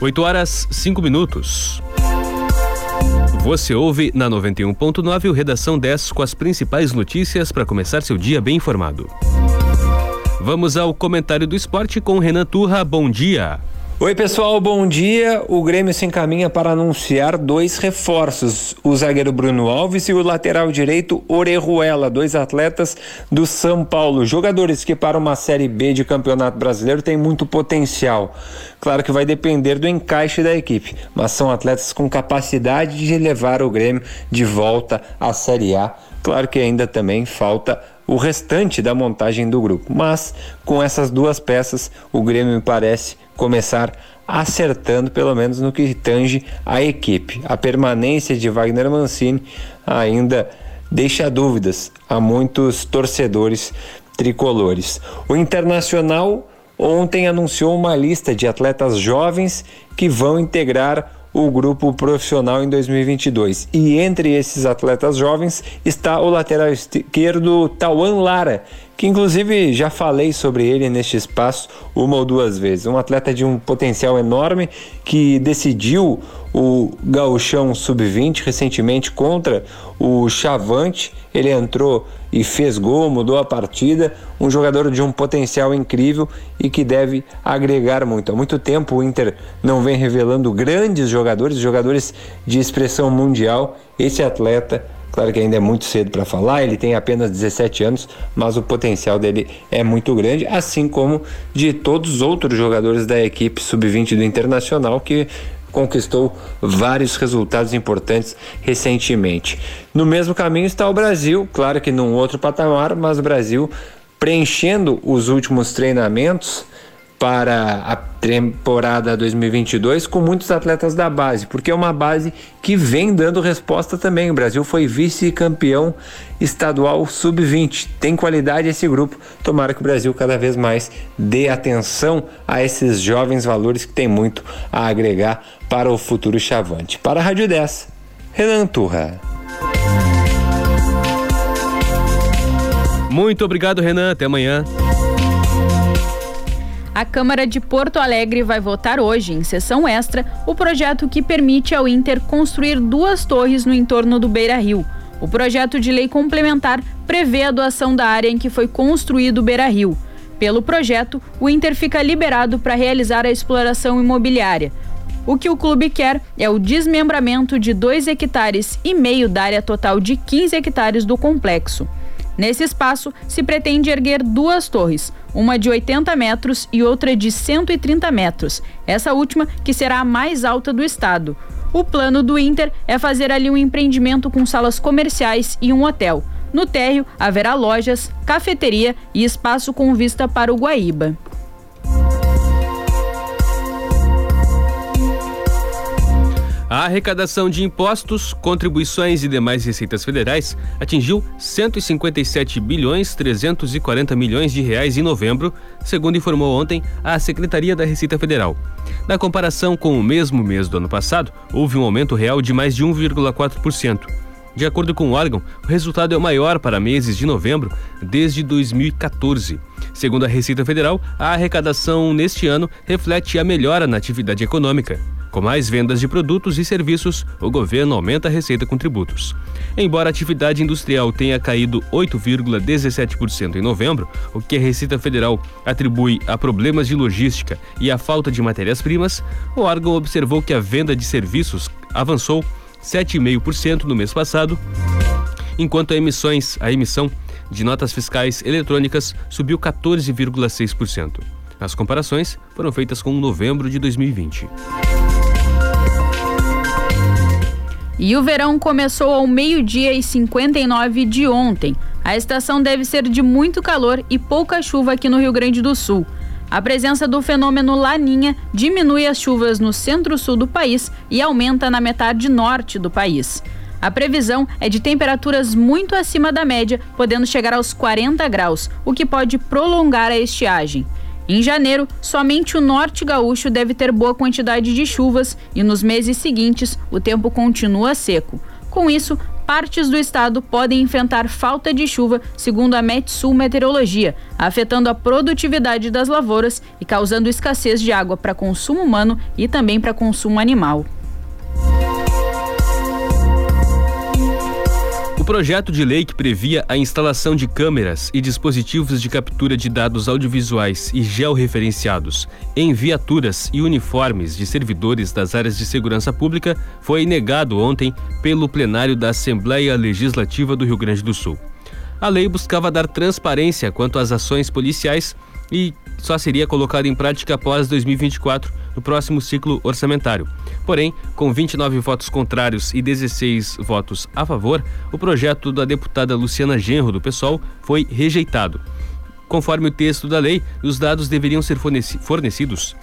Oito horas cinco minutos. Você ouve na 91.9 o Redação 10 com as principais notícias para começar seu dia bem informado. Vamos ao comentário do esporte com Renan Turra. Bom dia. Oi, pessoal, bom dia. O Grêmio se encaminha para anunciar dois reforços: o zagueiro Bruno Alves e o lateral direito Orejuela, dois atletas do São Paulo, jogadores que para uma Série B de Campeonato Brasileiro têm muito potencial. Claro que vai depender do encaixe da equipe, mas são atletas com capacidade de levar o Grêmio de volta à Série A. Claro que ainda também falta o restante da montagem do grupo. Mas com essas duas peças, o Grêmio me parece começar acertando, pelo menos no que tange a equipe. A permanência de Wagner Mancini ainda deixa dúvidas a muitos torcedores tricolores. O Internacional ontem anunciou uma lista de atletas jovens que vão integrar o grupo profissional em 2022. E entre esses atletas jovens está o lateral esquerdo Tauan Lara, que inclusive já falei sobre ele neste espaço uma ou duas vezes. Um atleta de um potencial enorme que decidiu o gauchão sub-20 recentemente contra o Chavante. Ele entrou e fez gol, mudou a partida. Um jogador de um potencial incrível e que deve agregar muito. Há muito tempo o Inter não vem revelando grandes jogadores, jogadores de expressão mundial. Esse atleta Claro que ainda é muito cedo para falar, ele tem apenas 17 anos, mas o potencial dele é muito grande, assim como de todos os outros jogadores da equipe sub-20 do Internacional que conquistou vários resultados importantes recentemente. No mesmo caminho está o Brasil, claro que num outro patamar, mas o Brasil preenchendo os últimos treinamentos para a temporada 2022 com muitos atletas da base, porque é uma base que vem dando resposta também. O Brasil foi vice-campeão estadual sub-20. Tem qualidade esse grupo. Tomara que o Brasil cada vez mais dê atenção a esses jovens valores que tem muito a agregar para o futuro chavante. Para a Rádio 10, Renan Turra. Muito obrigado, Renan. Até amanhã. A Câmara de Porto Alegre vai votar hoje, em sessão extra, o projeto que permite ao Inter construir duas torres no entorno do Beira Rio. O projeto de lei complementar prevê a doação da área em que foi construído o Beira Rio. Pelo projeto, o Inter fica liberado para realizar a exploração imobiliária. O que o clube quer é o desmembramento de 2 hectares e meio da área total de 15 hectares do complexo. Nesse espaço, se pretende erguer duas torres, uma de 80 metros e outra de 130 metros, essa última que será a mais alta do estado. O plano do Inter é fazer ali um empreendimento com salas comerciais e um hotel. No térreo haverá lojas, cafeteria e espaço com vista para o Guaíba. A arrecadação de impostos, contribuições e demais receitas federais atingiu 157 bilhões 340 milhões de reais em novembro, segundo informou ontem a Secretaria da Receita Federal. Na comparação com o mesmo mês do ano passado, houve um aumento real de mais de 1,4%. De acordo com o órgão, o resultado é o maior para meses de novembro desde 2014. Segundo a Receita Federal, a arrecadação neste ano reflete a melhora na atividade econômica. Com mais vendas de produtos e serviços, o governo aumenta a receita com tributos. Embora a atividade industrial tenha caído 8,17% em novembro, o que a Receita Federal atribui a problemas de logística e a falta de matérias-primas, o órgão observou que a venda de serviços avançou 7,5% no mês passado, enquanto a emissões, a emissão de notas fiscais eletrônicas subiu 14,6%. As comparações foram feitas com novembro de 2020. E o verão começou ao meio-dia e 59 de ontem. A estação deve ser de muito calor e pouca chuva aqui no Rio Grande do Sul. A presença do fenômeno Laninha diminui as chuvas no centro-sul do país e aumenta na metade norte do país. A previsão é de temperaturas muito acima da média, podendo chegar aos 40 graus, o que pode prolongar a estiagem. Em janeiro, somente o norte gaúcho deve ter boa quantidade de chuvas e nos meses seguintes o tempo continua seco. Com isso, partes do estado podem enfrentar falta de chuva, segundo a Metsul Meteorologia, afetando a produtividade das lavouras e causando escassez de água para consumo humano e também para consumo animal. Projeto de lei que previa a instalação de câmeras e dispositivos de captura de dados audiovisuais e georreferenciados em viaturas e uniformes de servidores das áreas de segurança pública foi negado ontem pelo plenário da Assembleia Legislativa do Rio Grande do Sul. A lei buscava dar transparência quanto às ações policiais e só seria colocada em prática após 2024, no próximo ciclo orçamentário. Porém, com 29 votos contrários e 16 votos a favor, o projeto da deputada Luciana Genro, do PSOL, foi rejeitado. Conforme o texto da lei, os dados deveriam ser fornecidos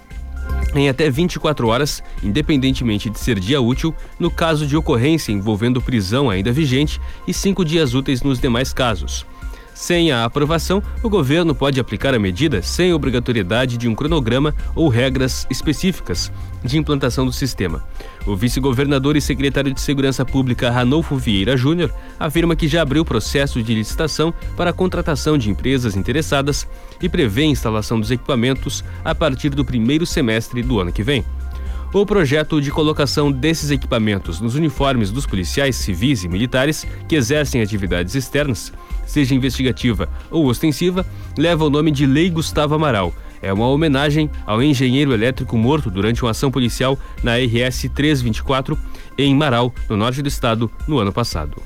em até 24 horas, independentemente de ser dia útil, no caso de ocorrência envolvendo prisão ainda vigente e cinco dias úteis nos demais casos. Sem a aprovação, o governo pode aplicar a medida sem obrigatoriedade de um cronograma ou regras específicas de implantação do sistema. O vice-governador e secretário de Segurança Pública Ranolfo Vieira Júnior afirma que já abriu processo de licitação para a contratação de empresas interessadas e prevê a instalação dos equipamentos a partir do primeiro semestre do ano que vem. O projeto de colocação desses equipamentos nos uniformes dos policiais civis e militares que exercem atividades externas seja investigativa ou ostensiva, leva o nome de Lei Gustavo Amaral. É uma homenagem ao engenheiro elétrico morto durante uma ação policial na RS 324 em Marau, no norte do estado, no ano passado.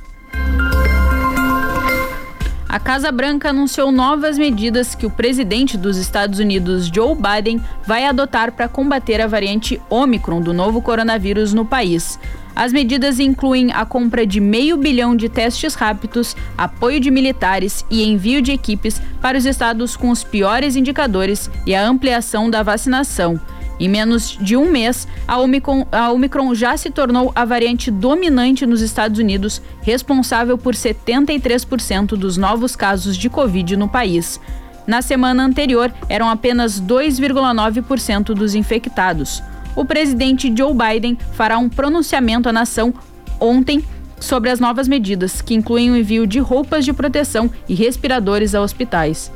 A Casa Branca anunciou novas medidas que o presidente dos Estados Unidos, Joe Biden, vai adotar para combater a variante Omicron do novo coronavírus no país. As medidas incluem a compra de meio bilhão de testes rápidos, apoio de militares e envio de equipes para os estados com os piores indicadores e a ampliação da vacinação. Em menos de um mês, a Omicron, a Omicron, já se tornou a variante dominante nos Estados Unidos, responsável por 73% dos novos casos de Covid no país. Na semana anterior, eram apenas 2,9% dos infectados o presidente Joe Biden fará um pronunciamento à nação ontem sobre as novas medidas, que incluem o envio de roupas de proteção e respiradores a hospitais.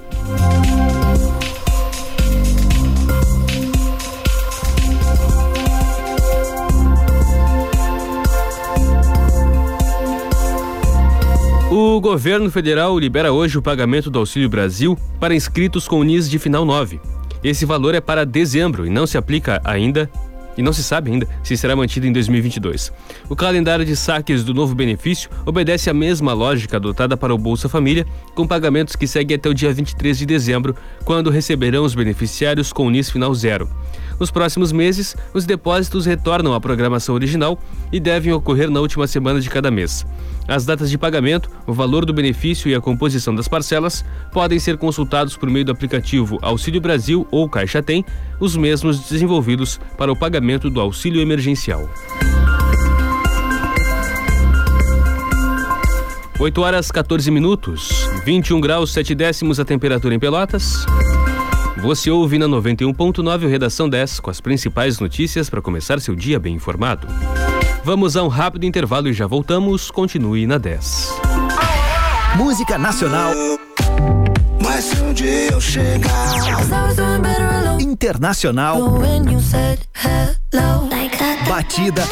O governo federal libera hoje o pagamento do Auxílio Brasil para inscritos com NIS de final 9. Esse valor é para dezembro e não se aplica ainda e não se sabe ainda se será mantido em 2022. O calendário de saques do novo benefício obedece à mesma lógica adotada para o Bolsa Família, com pagamentos que seguem até o dia 23 de dezembro, quando receberão os beneficiários com o NIS final zero. Nos próximos meses, os depósitos retornam à programação original e devem ocorrer na última semana de cada mês. As datas de pagamento, o valor do benefício e a composição das parcelas podem ser consultados por meio do aplicativo Auxílio Brasil ou Caixa Tem, os mesmos desenvolvidos para o pagamento do auxílio emergencial. 8 horas 14 minutos, 21 graus 7 décimos a temperatura em Pelotas. Você ouve na 91.9 Redação 10 com as principais notícias para começar seu dia bem informado. Vamos a um rápido intervalo e já voltamos. Continue na 10. Música Nacional. Mas se um dia eu chegar Internacional. Batida.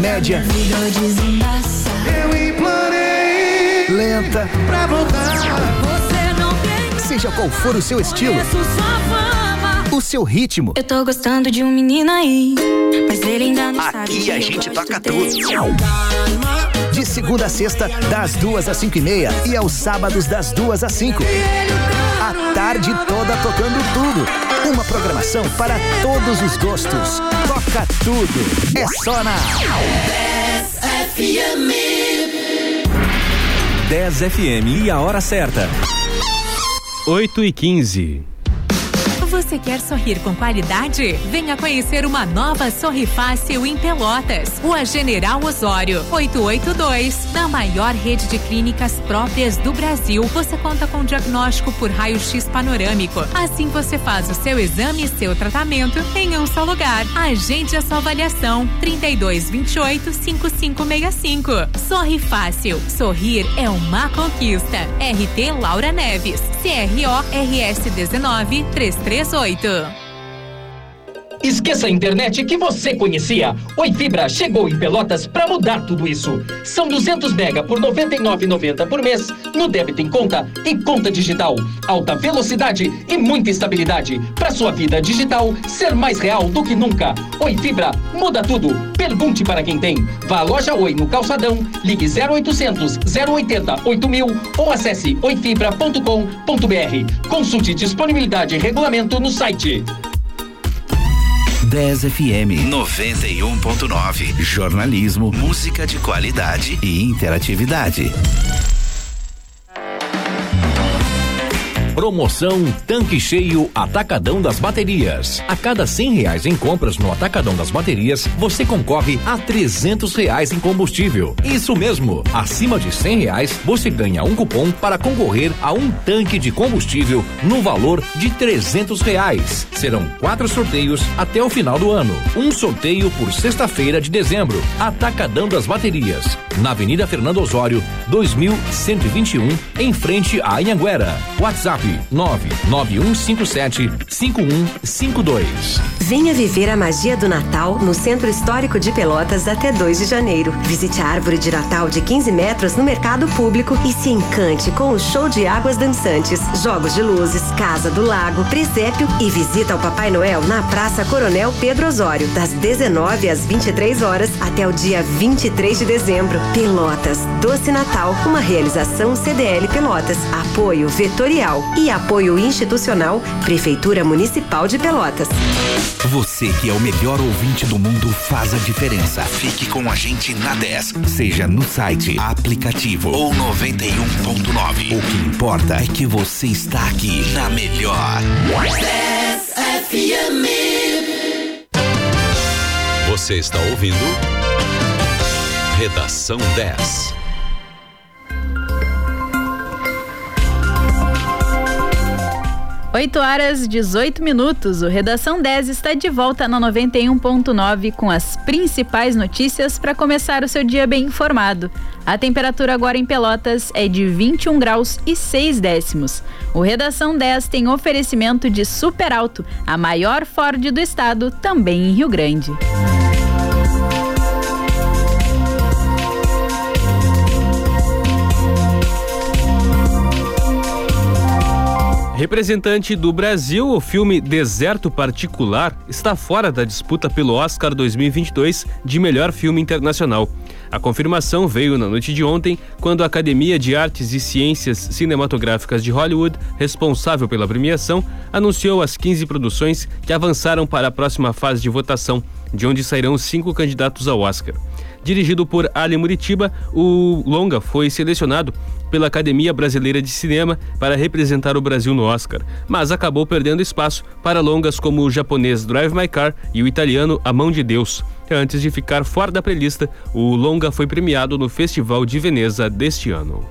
Média. Eu implorei Lenta. pra voltar. Seja qual for o seu estilo, o seu ritmo. Eu tô gostando de um menino aí, mas ele ainda não sabe. Aqui que a gente toca dele. tudo. De segunda a sexta, das duas às cinco e meia. E aos sábados, das duas às cinco. A tarde toda tocando tudo. Uma programação para todos os gostos. Toca tudo. É só na 10 FM e a hora certa. 8 e 15. Você quer sorrir com qualidade? Venha conhecer uma nova Sorri Fácil em Pelotas. Rua General Osório, 882. Na maior rede de clínicas próprias do Brasil, você conta com diagnóstico por raio-x panorâmico. Assim você faz o seu exame e seu tratamento em um só lugar. Agende a sua avaliação. 3228 5565. Sorri Fácil. Sorrir é uma conquista. RT Laura Neves. CRO RS 19 338. Esqueça a internet que você conhecia. Oi Fibra chegou em Pelotas para mudar tudo isso. São 200 mega por 99,90 por mês no débito em conta e conta digital. Alta velocidade e muita estabilidade para sua vida digital ser mais real do que nunca. Oi Fibra muda tudo. Pergunte para quem tem. Vá à loja Oi no Calçadão, ligue 0800 080 8000 ou acesse oifibra.com.br. Consulte disponibilidade e regulamento no site. 10 FM 91.9. Jornalismo, música de qualidade e interatividade. Promoção Tanque Cheio Atacadão das Baterias. A cada cem reais em compras no Atacadão das Baterias, você concorre a trezentos reais em combustível. Isso mesmo, acima de cem reais, você ganha um cupom para concorrer a um tanque de combustível no valor de trezentos reais. Serão quatro sorteios até o final do ano. Um sorteio por sexta-feira de dezembro. Atacadão das Baterias, na Avenida Fernando Osório, 2121, em frente à Anhanguera. WhatsApp 99157 5152. Venha viver a magia do Natal no Centro Histórico de Pelotas até 2 de janeiro. Visite a árvore de Natal de 15 metros no mercado público e se encante com o show de águas dançantes, jogos de luzes, Casa do Lago, presépio e visita ao Papai Noel na Praça Coronel Pedro Osório, das 19 às 23 horas até o dia 23 de dezembro. Pelotas, Doce Natal, uma realização CDL Pelotas, apoio vetorial e apoio institucional Prefeitura Municipal de Pelotas. Você que é o melhor ouvinte do mundo faz a diferença. Fique com a gente na 10, seja no site, aplicativo ou 91.9. O que importa é que você está aqui na melhor. 10 FM. Você está ouvindo Redação 10. Oito horas 18 minutos. O Redação 10 está de volta na 91.9 com as principais notícias para começar o seu dia bem informado. A temperatura agora em Pelotas é de 21 graus e 6 décimos. O Redação 10 tem oferecimento de Super Alto, a maior Ford do estado, também em Rio Grande. Representante do Brasil, o filme Deserto Particular está fora da disputa pelo Oscar 2022 de melhor filme internacional. A confirmação veio na noite de ontem, quando a Academia de Artes e Ciências Cinematográficas de Hollywood, responsável pela premiação, anunciou as 15 produções que avançaram para a próxima fase de votação, de onde sairão cinco candidatos ao Oscar. Dirigido por Ali Muritiba, o longa foi selecionado pela Academia Brasileira de Cinema para representar o Brasil no Oscar, mas acabou perdendo espaço para longas como o japonês Drive My Car e o italiano A Mão de Deus. Antes de ficar fora da playlist, o longa foi premiado no Festival de Veneza deste ano.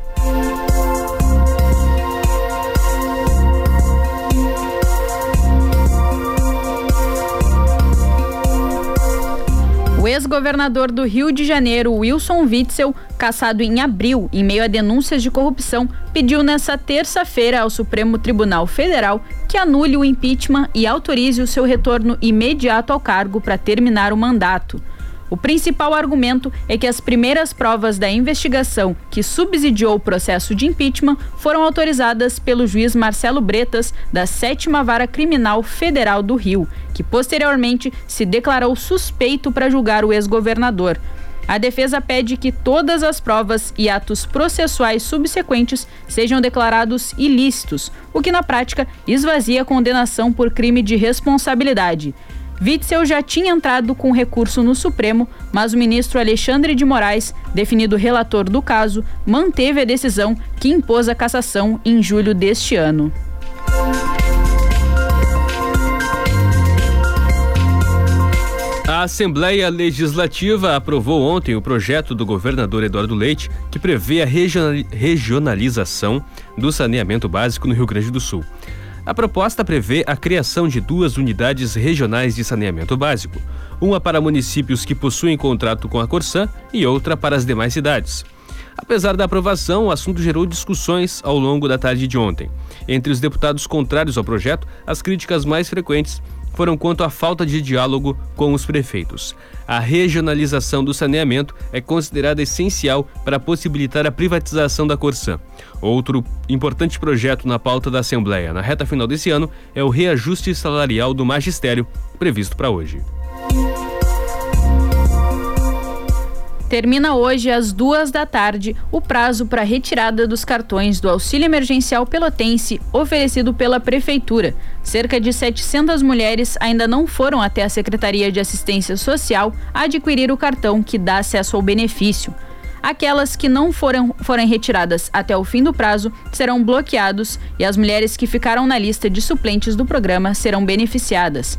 Ex-governador do Rio de Janeiro, Wilson Witzel, caçado em abril em meio a denúncias de corrupção, pediu nesta terça-feira ao Supremo Tribunal Federal que anule o impeachment e autorize o seu retorno imediato ao cargo para terminar o mandato. O principal argumento é que as primeiras provas da investigação que subsidiou o processo de impeachment foram autorizadas pelo juiz Marcelo Bretas, da Sétima Vara Criminal Federal do Rio, que posteriormente se declarou suspeito para julgar o ex-governador. A defesa pede que todas as provas e atos processuais subsequentes sejam declarados ilícitos, o que na prática esvazia a condenação por crime de responsabilidade. Witzel já tinha entrado com recurso no Supremo, mas o ministro Alexandre de Moraes, definido relator do caso, manteve a decisão que impôs a cassação em julho deste ano. A Assembleia Legislativa aprovou ontem o projeto do governador Eduardo Leite que prevê a regionalização do saneamento básico no Rio Grande do Sul. A proposta prevê a criação de duas unidades regionais de saneamento básico, uma para municípios que possuem contrato com a Corsã e outra para as demais cidades. Apesar da aprovação, o assunto gerou discussões ao longo da tarde de ontem. Entre os deputados contrários ao projeto, as críticas mais frequentes foram quanto à falta de diálogo com os prefeitos. A regionalização do saneamento é considerada essencial para possibilitar a privatização da Corsã. Outro importante projeto na pauta da Assembleia na reta final desse ano é o reajuste salarial do magistério, previsto para hoje. Termina hoje às duas da tarde o prazo para retirada dos cartões do auxílio emergencial pelotense oferecido pela prefeitura. Cerca de 700 mulheres ainda não foram até a Secretaria de Assistência Social adquirir o cartão que dá acesso ao benefício. Aquelas que não foram, forem retiradas até o fim do prazo serão bloqueados e as mulheres que ficaram na lista de suplentes do programa serão beneficiadas.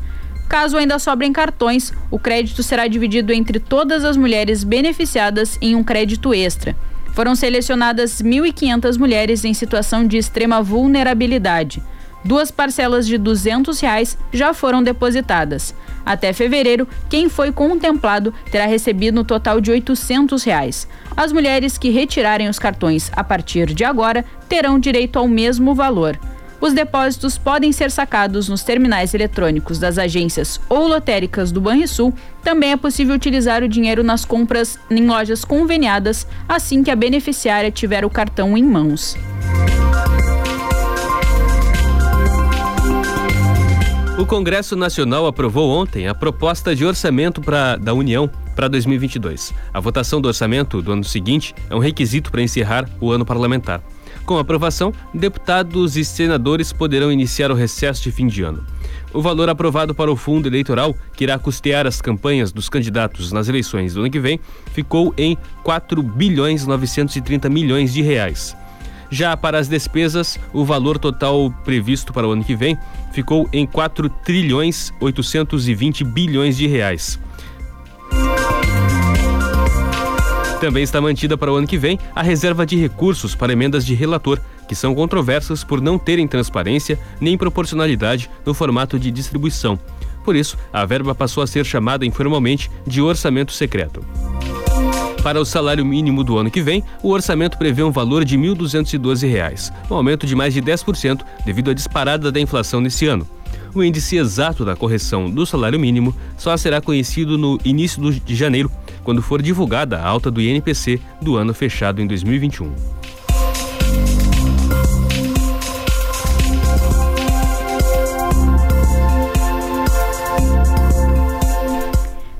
Caso ainda sobrem cartões, o crédito será dividido entre todas as mulheres beneficiadas em um crédito extra. Foram selecionadas 1.500 mulheres em situação de extrema vulnerabilidade. Duas parcelas de 200 reais já foram depositadas. Até fevereiro, quem foi contemplado terá recebido um total de 800 reais. As mulheres que retirarem os cartões a partir de agora terão direito ao mesmo valor. Os depósitos podem ser sacados nos terminais eletrônicos das agências ou lotéricas do Banrisul. Também é possível utilizar o dinheiro nas compras em lojas conveniadas assim que a beneficiária tiver o cartão em mãos. O Congresso Nacional aprovou ontem a proposta de orçamento pra, da União para 2022. A votação do orçamento do ano seguinte é um requisito para encerrar o ano parlamentar. Com a aprovação, deputados e senadores poderão iniciar o recesso de fim de ano. O valor aprovado para o fundo eleitoral, que irá custear as campanhas dos candidatos nas eleições do ano que vem, ficou em 4 bilhões 930 milhões de reais. Já para as despesas, o valor total previsto para o ano que vem ficou em 4 trilhões 820 bilhões de reais. Também está mantida para o ano que vem a reserva de recursos para emendas de relator, que são controversas por não terem transparência nem proporcionalidade no formato de distribuição. Por isso, a verba passou a ser chamada informalmente de orçamento secreto. Para o salário mínimo do ano que vem, o orçamento prevê um valor de R$ 1.212, um aumento de mais de 10% devido à disparada da inflação nesse ano. O índice exato da correção do salário mínimo só será conhecido no início de janeiro, quando for divulgada a alta do INPC do ano fechado em 2021.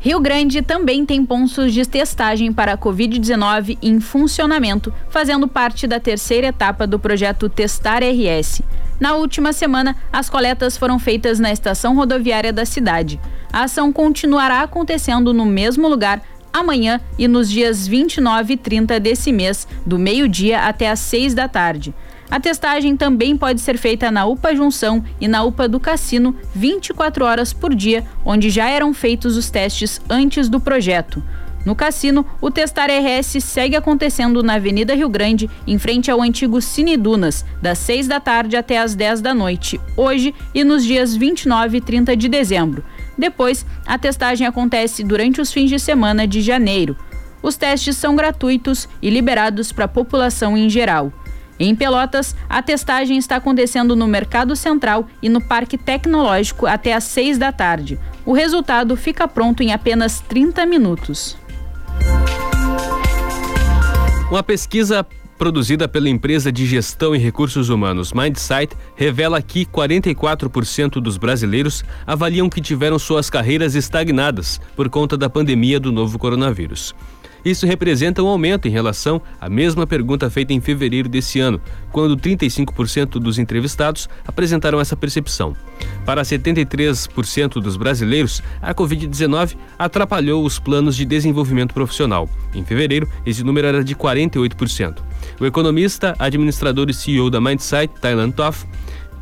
Rio Grande também tem pontos de testagem para a Covid-19 em funcionamento, fazendo parte da terceira etapa do projeto Testar RS. Na última semana, as coletas foram feitas na estação rodoviária da cidade. A ação continuará acontecendo no mesmo lugar amanhã e nos dias 29 e 30 desse mês, do meio-dia até às 6 da tarde. A testagem também pode ser feita na UPA Junção e na UPA do Cassino 24 horas por dia, onde já eram feitos os testes antes do projeto. No cassino, o Testar RS segue acontecendo na Avenida Rio Grande, em frente ao antigo Cine Dunas, das 6 da tarde até as 10 da noite, hoje e nos dias 29 e 30 de dezembro. Depois, a testagem acontece durante os fins de semana de janeiro. Os testes são gratuitos e liberados para a população em geral. Em Pelotas, a testagem está acontecendo no Mercado Central e no Parque Tecnológico até às 6 da tarde. O resultado fica pronto em apenas 30 minutos. Uma pesquisa produzida pela empresa de gestão e recursos humanos Mindsight revela que 44% dos brasileiros avaliam que tiveram suas carreiras estagnadas por conta da pandemia do novo coronavírus. Isso representa um aumento em relação à mesma pergunta feita em fevereiro desse ano, quando 35% dos entrevistados apresentaram essa percepção. Para 73% dos brasileiros, a Covid-19 atrapalhou os planos de desenvolvimento profissional. Em fevereiro, esse número era de 48%. O economista, administrador e CEO da Mindsight, Thailand Toff,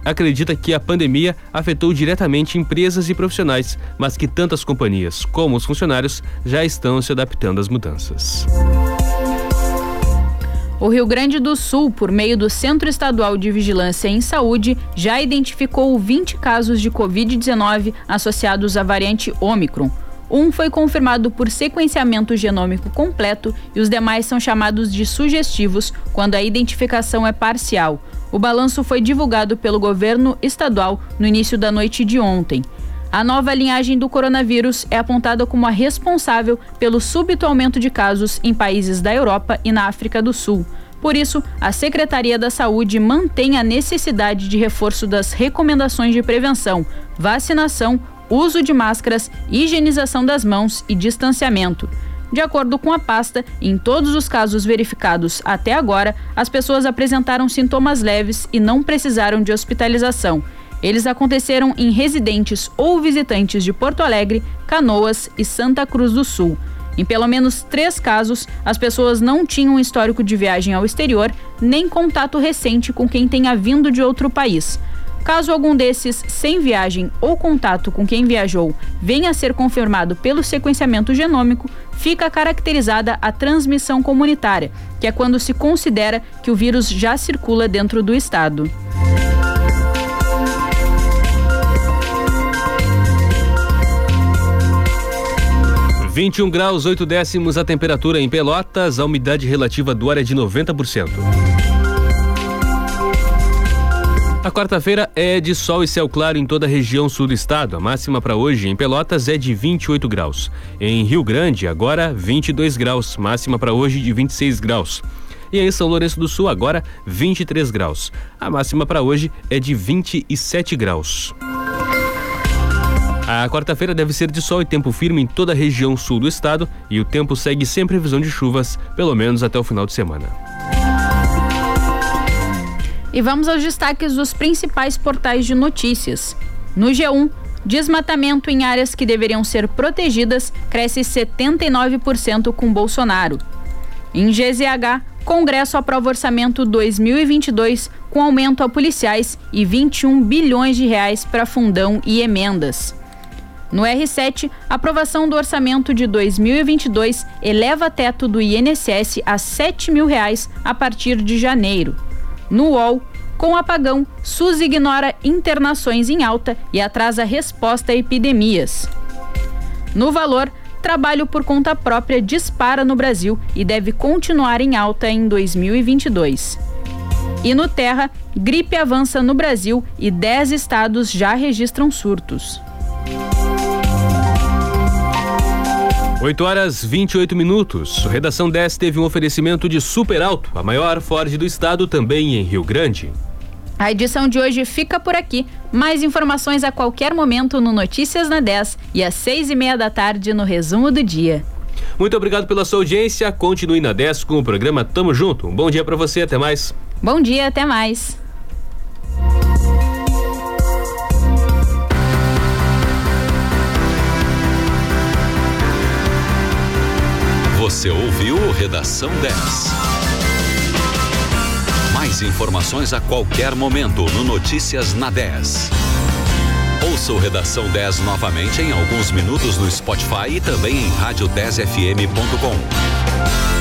acredita que a pandemia afetou diretamente empresas e profissionais, mas que tantas companhias como os funcionários já estão se adaptando às mudanças. O Rio Grande do Sul, por meio do Centro Estadual de Vigilância em Saúde, já identificou 20 casos de Covid-19 associados à variante Ômicron. Um foi confirmado por sequenciamento genômico completo e os demais são chamados de sugestivos quando a identificação é parcial. O balanço foi divulgado pelo governo estadual no início da noite de ontem. A nova linhagem do coronavírus é apontada como a responsável pelo súbito aumento de casos em países da Europa e na África do Sul. Por isso, a Secretaria da Saúde mantém a necessidade de reforço das recomendações de prevenção, vacinação, uso de máscaras, higienização das mãos e distanciamento. De acordo com a pasta, em todos os casos verificados até agora, as pessoas apresentaram sintomas leves e não precisaram de hospitalização. Eles aconteceram em residentes ou visitantes de Porto Alegre, Canoas e Santa Cruz do Sul. Em pelo menos três casos, as pessoas não tinham histórico de viagem ao exterior nem contato recente com quem tenha vindo de outro país. Caso algum desses sem viagem ou contato com quem viajou venha a ser confirmado pelo sequenciamento genômico, fica caracterizada a transmissão comunitária, que é quando se considera que o vírus já circula dentro do estado. Vinte e um graus oito décimos a temperatura em Pelotas, a umidade relativa do ar é de 90%. A quarta-feira é de sol e céu claro em toda a região sul do estado. A máxima para hoje em Pelotas é de 28 graus. Em Rio Grande, agora 22 graus. Máxima para hoje de 26 graus. E em São Lourenço do Sul, agora 23 graus. A máxima para hoje é de 27 graus. A quarta-feira deve ser de sol e tempo firme em toda a região sul do estado e o tempo segue sem previsão de chuvas, pelo menos até o final de semana. E vamos aos destaques dos principais portais de notícias. No G1, desmatamento em áreas que deveriam ser protegidas cresce 79% com Bolsonaro. Em GZH, Congresso aprova orçamento 2022 com aumento a policiais e 21 bilhões de reais para fundão e emendas. No R7, aprovação do orçamento de 2022 eleva teto do INSS a 7 mil reais a partir de janeiro. No UOL, com apagão, SUS ignora internações em alta e atrasa resposta a epidemias. No valor, trabalho por conta própria dispara no Brasil e deve continuar em alta em 2022. E no Terra, gripe avança no Brasil e 10 estados já registram surtos. 8 horas 28 minutos. Redação 10 teve um oferecimento de Super Alto, a maior Ford do estado, também em Rio Grande. A edição de hoje fica por aqui. Mais informações a qualquer momento no Notícias na 10 e às seis e meia da tarde no Resumo do Dia. Muito obrigado pela sua audiência. Continue na 10 com o programa Tamo Junto. Um bom dia para você, até mais. Bom dia, até mais. Você ouviu Redação 10. Mais informações a qualquer momento no Notícias na 10. Ouça o Redação 10 novamente em alguns minutos no Spotify e também em rádio10fm.com.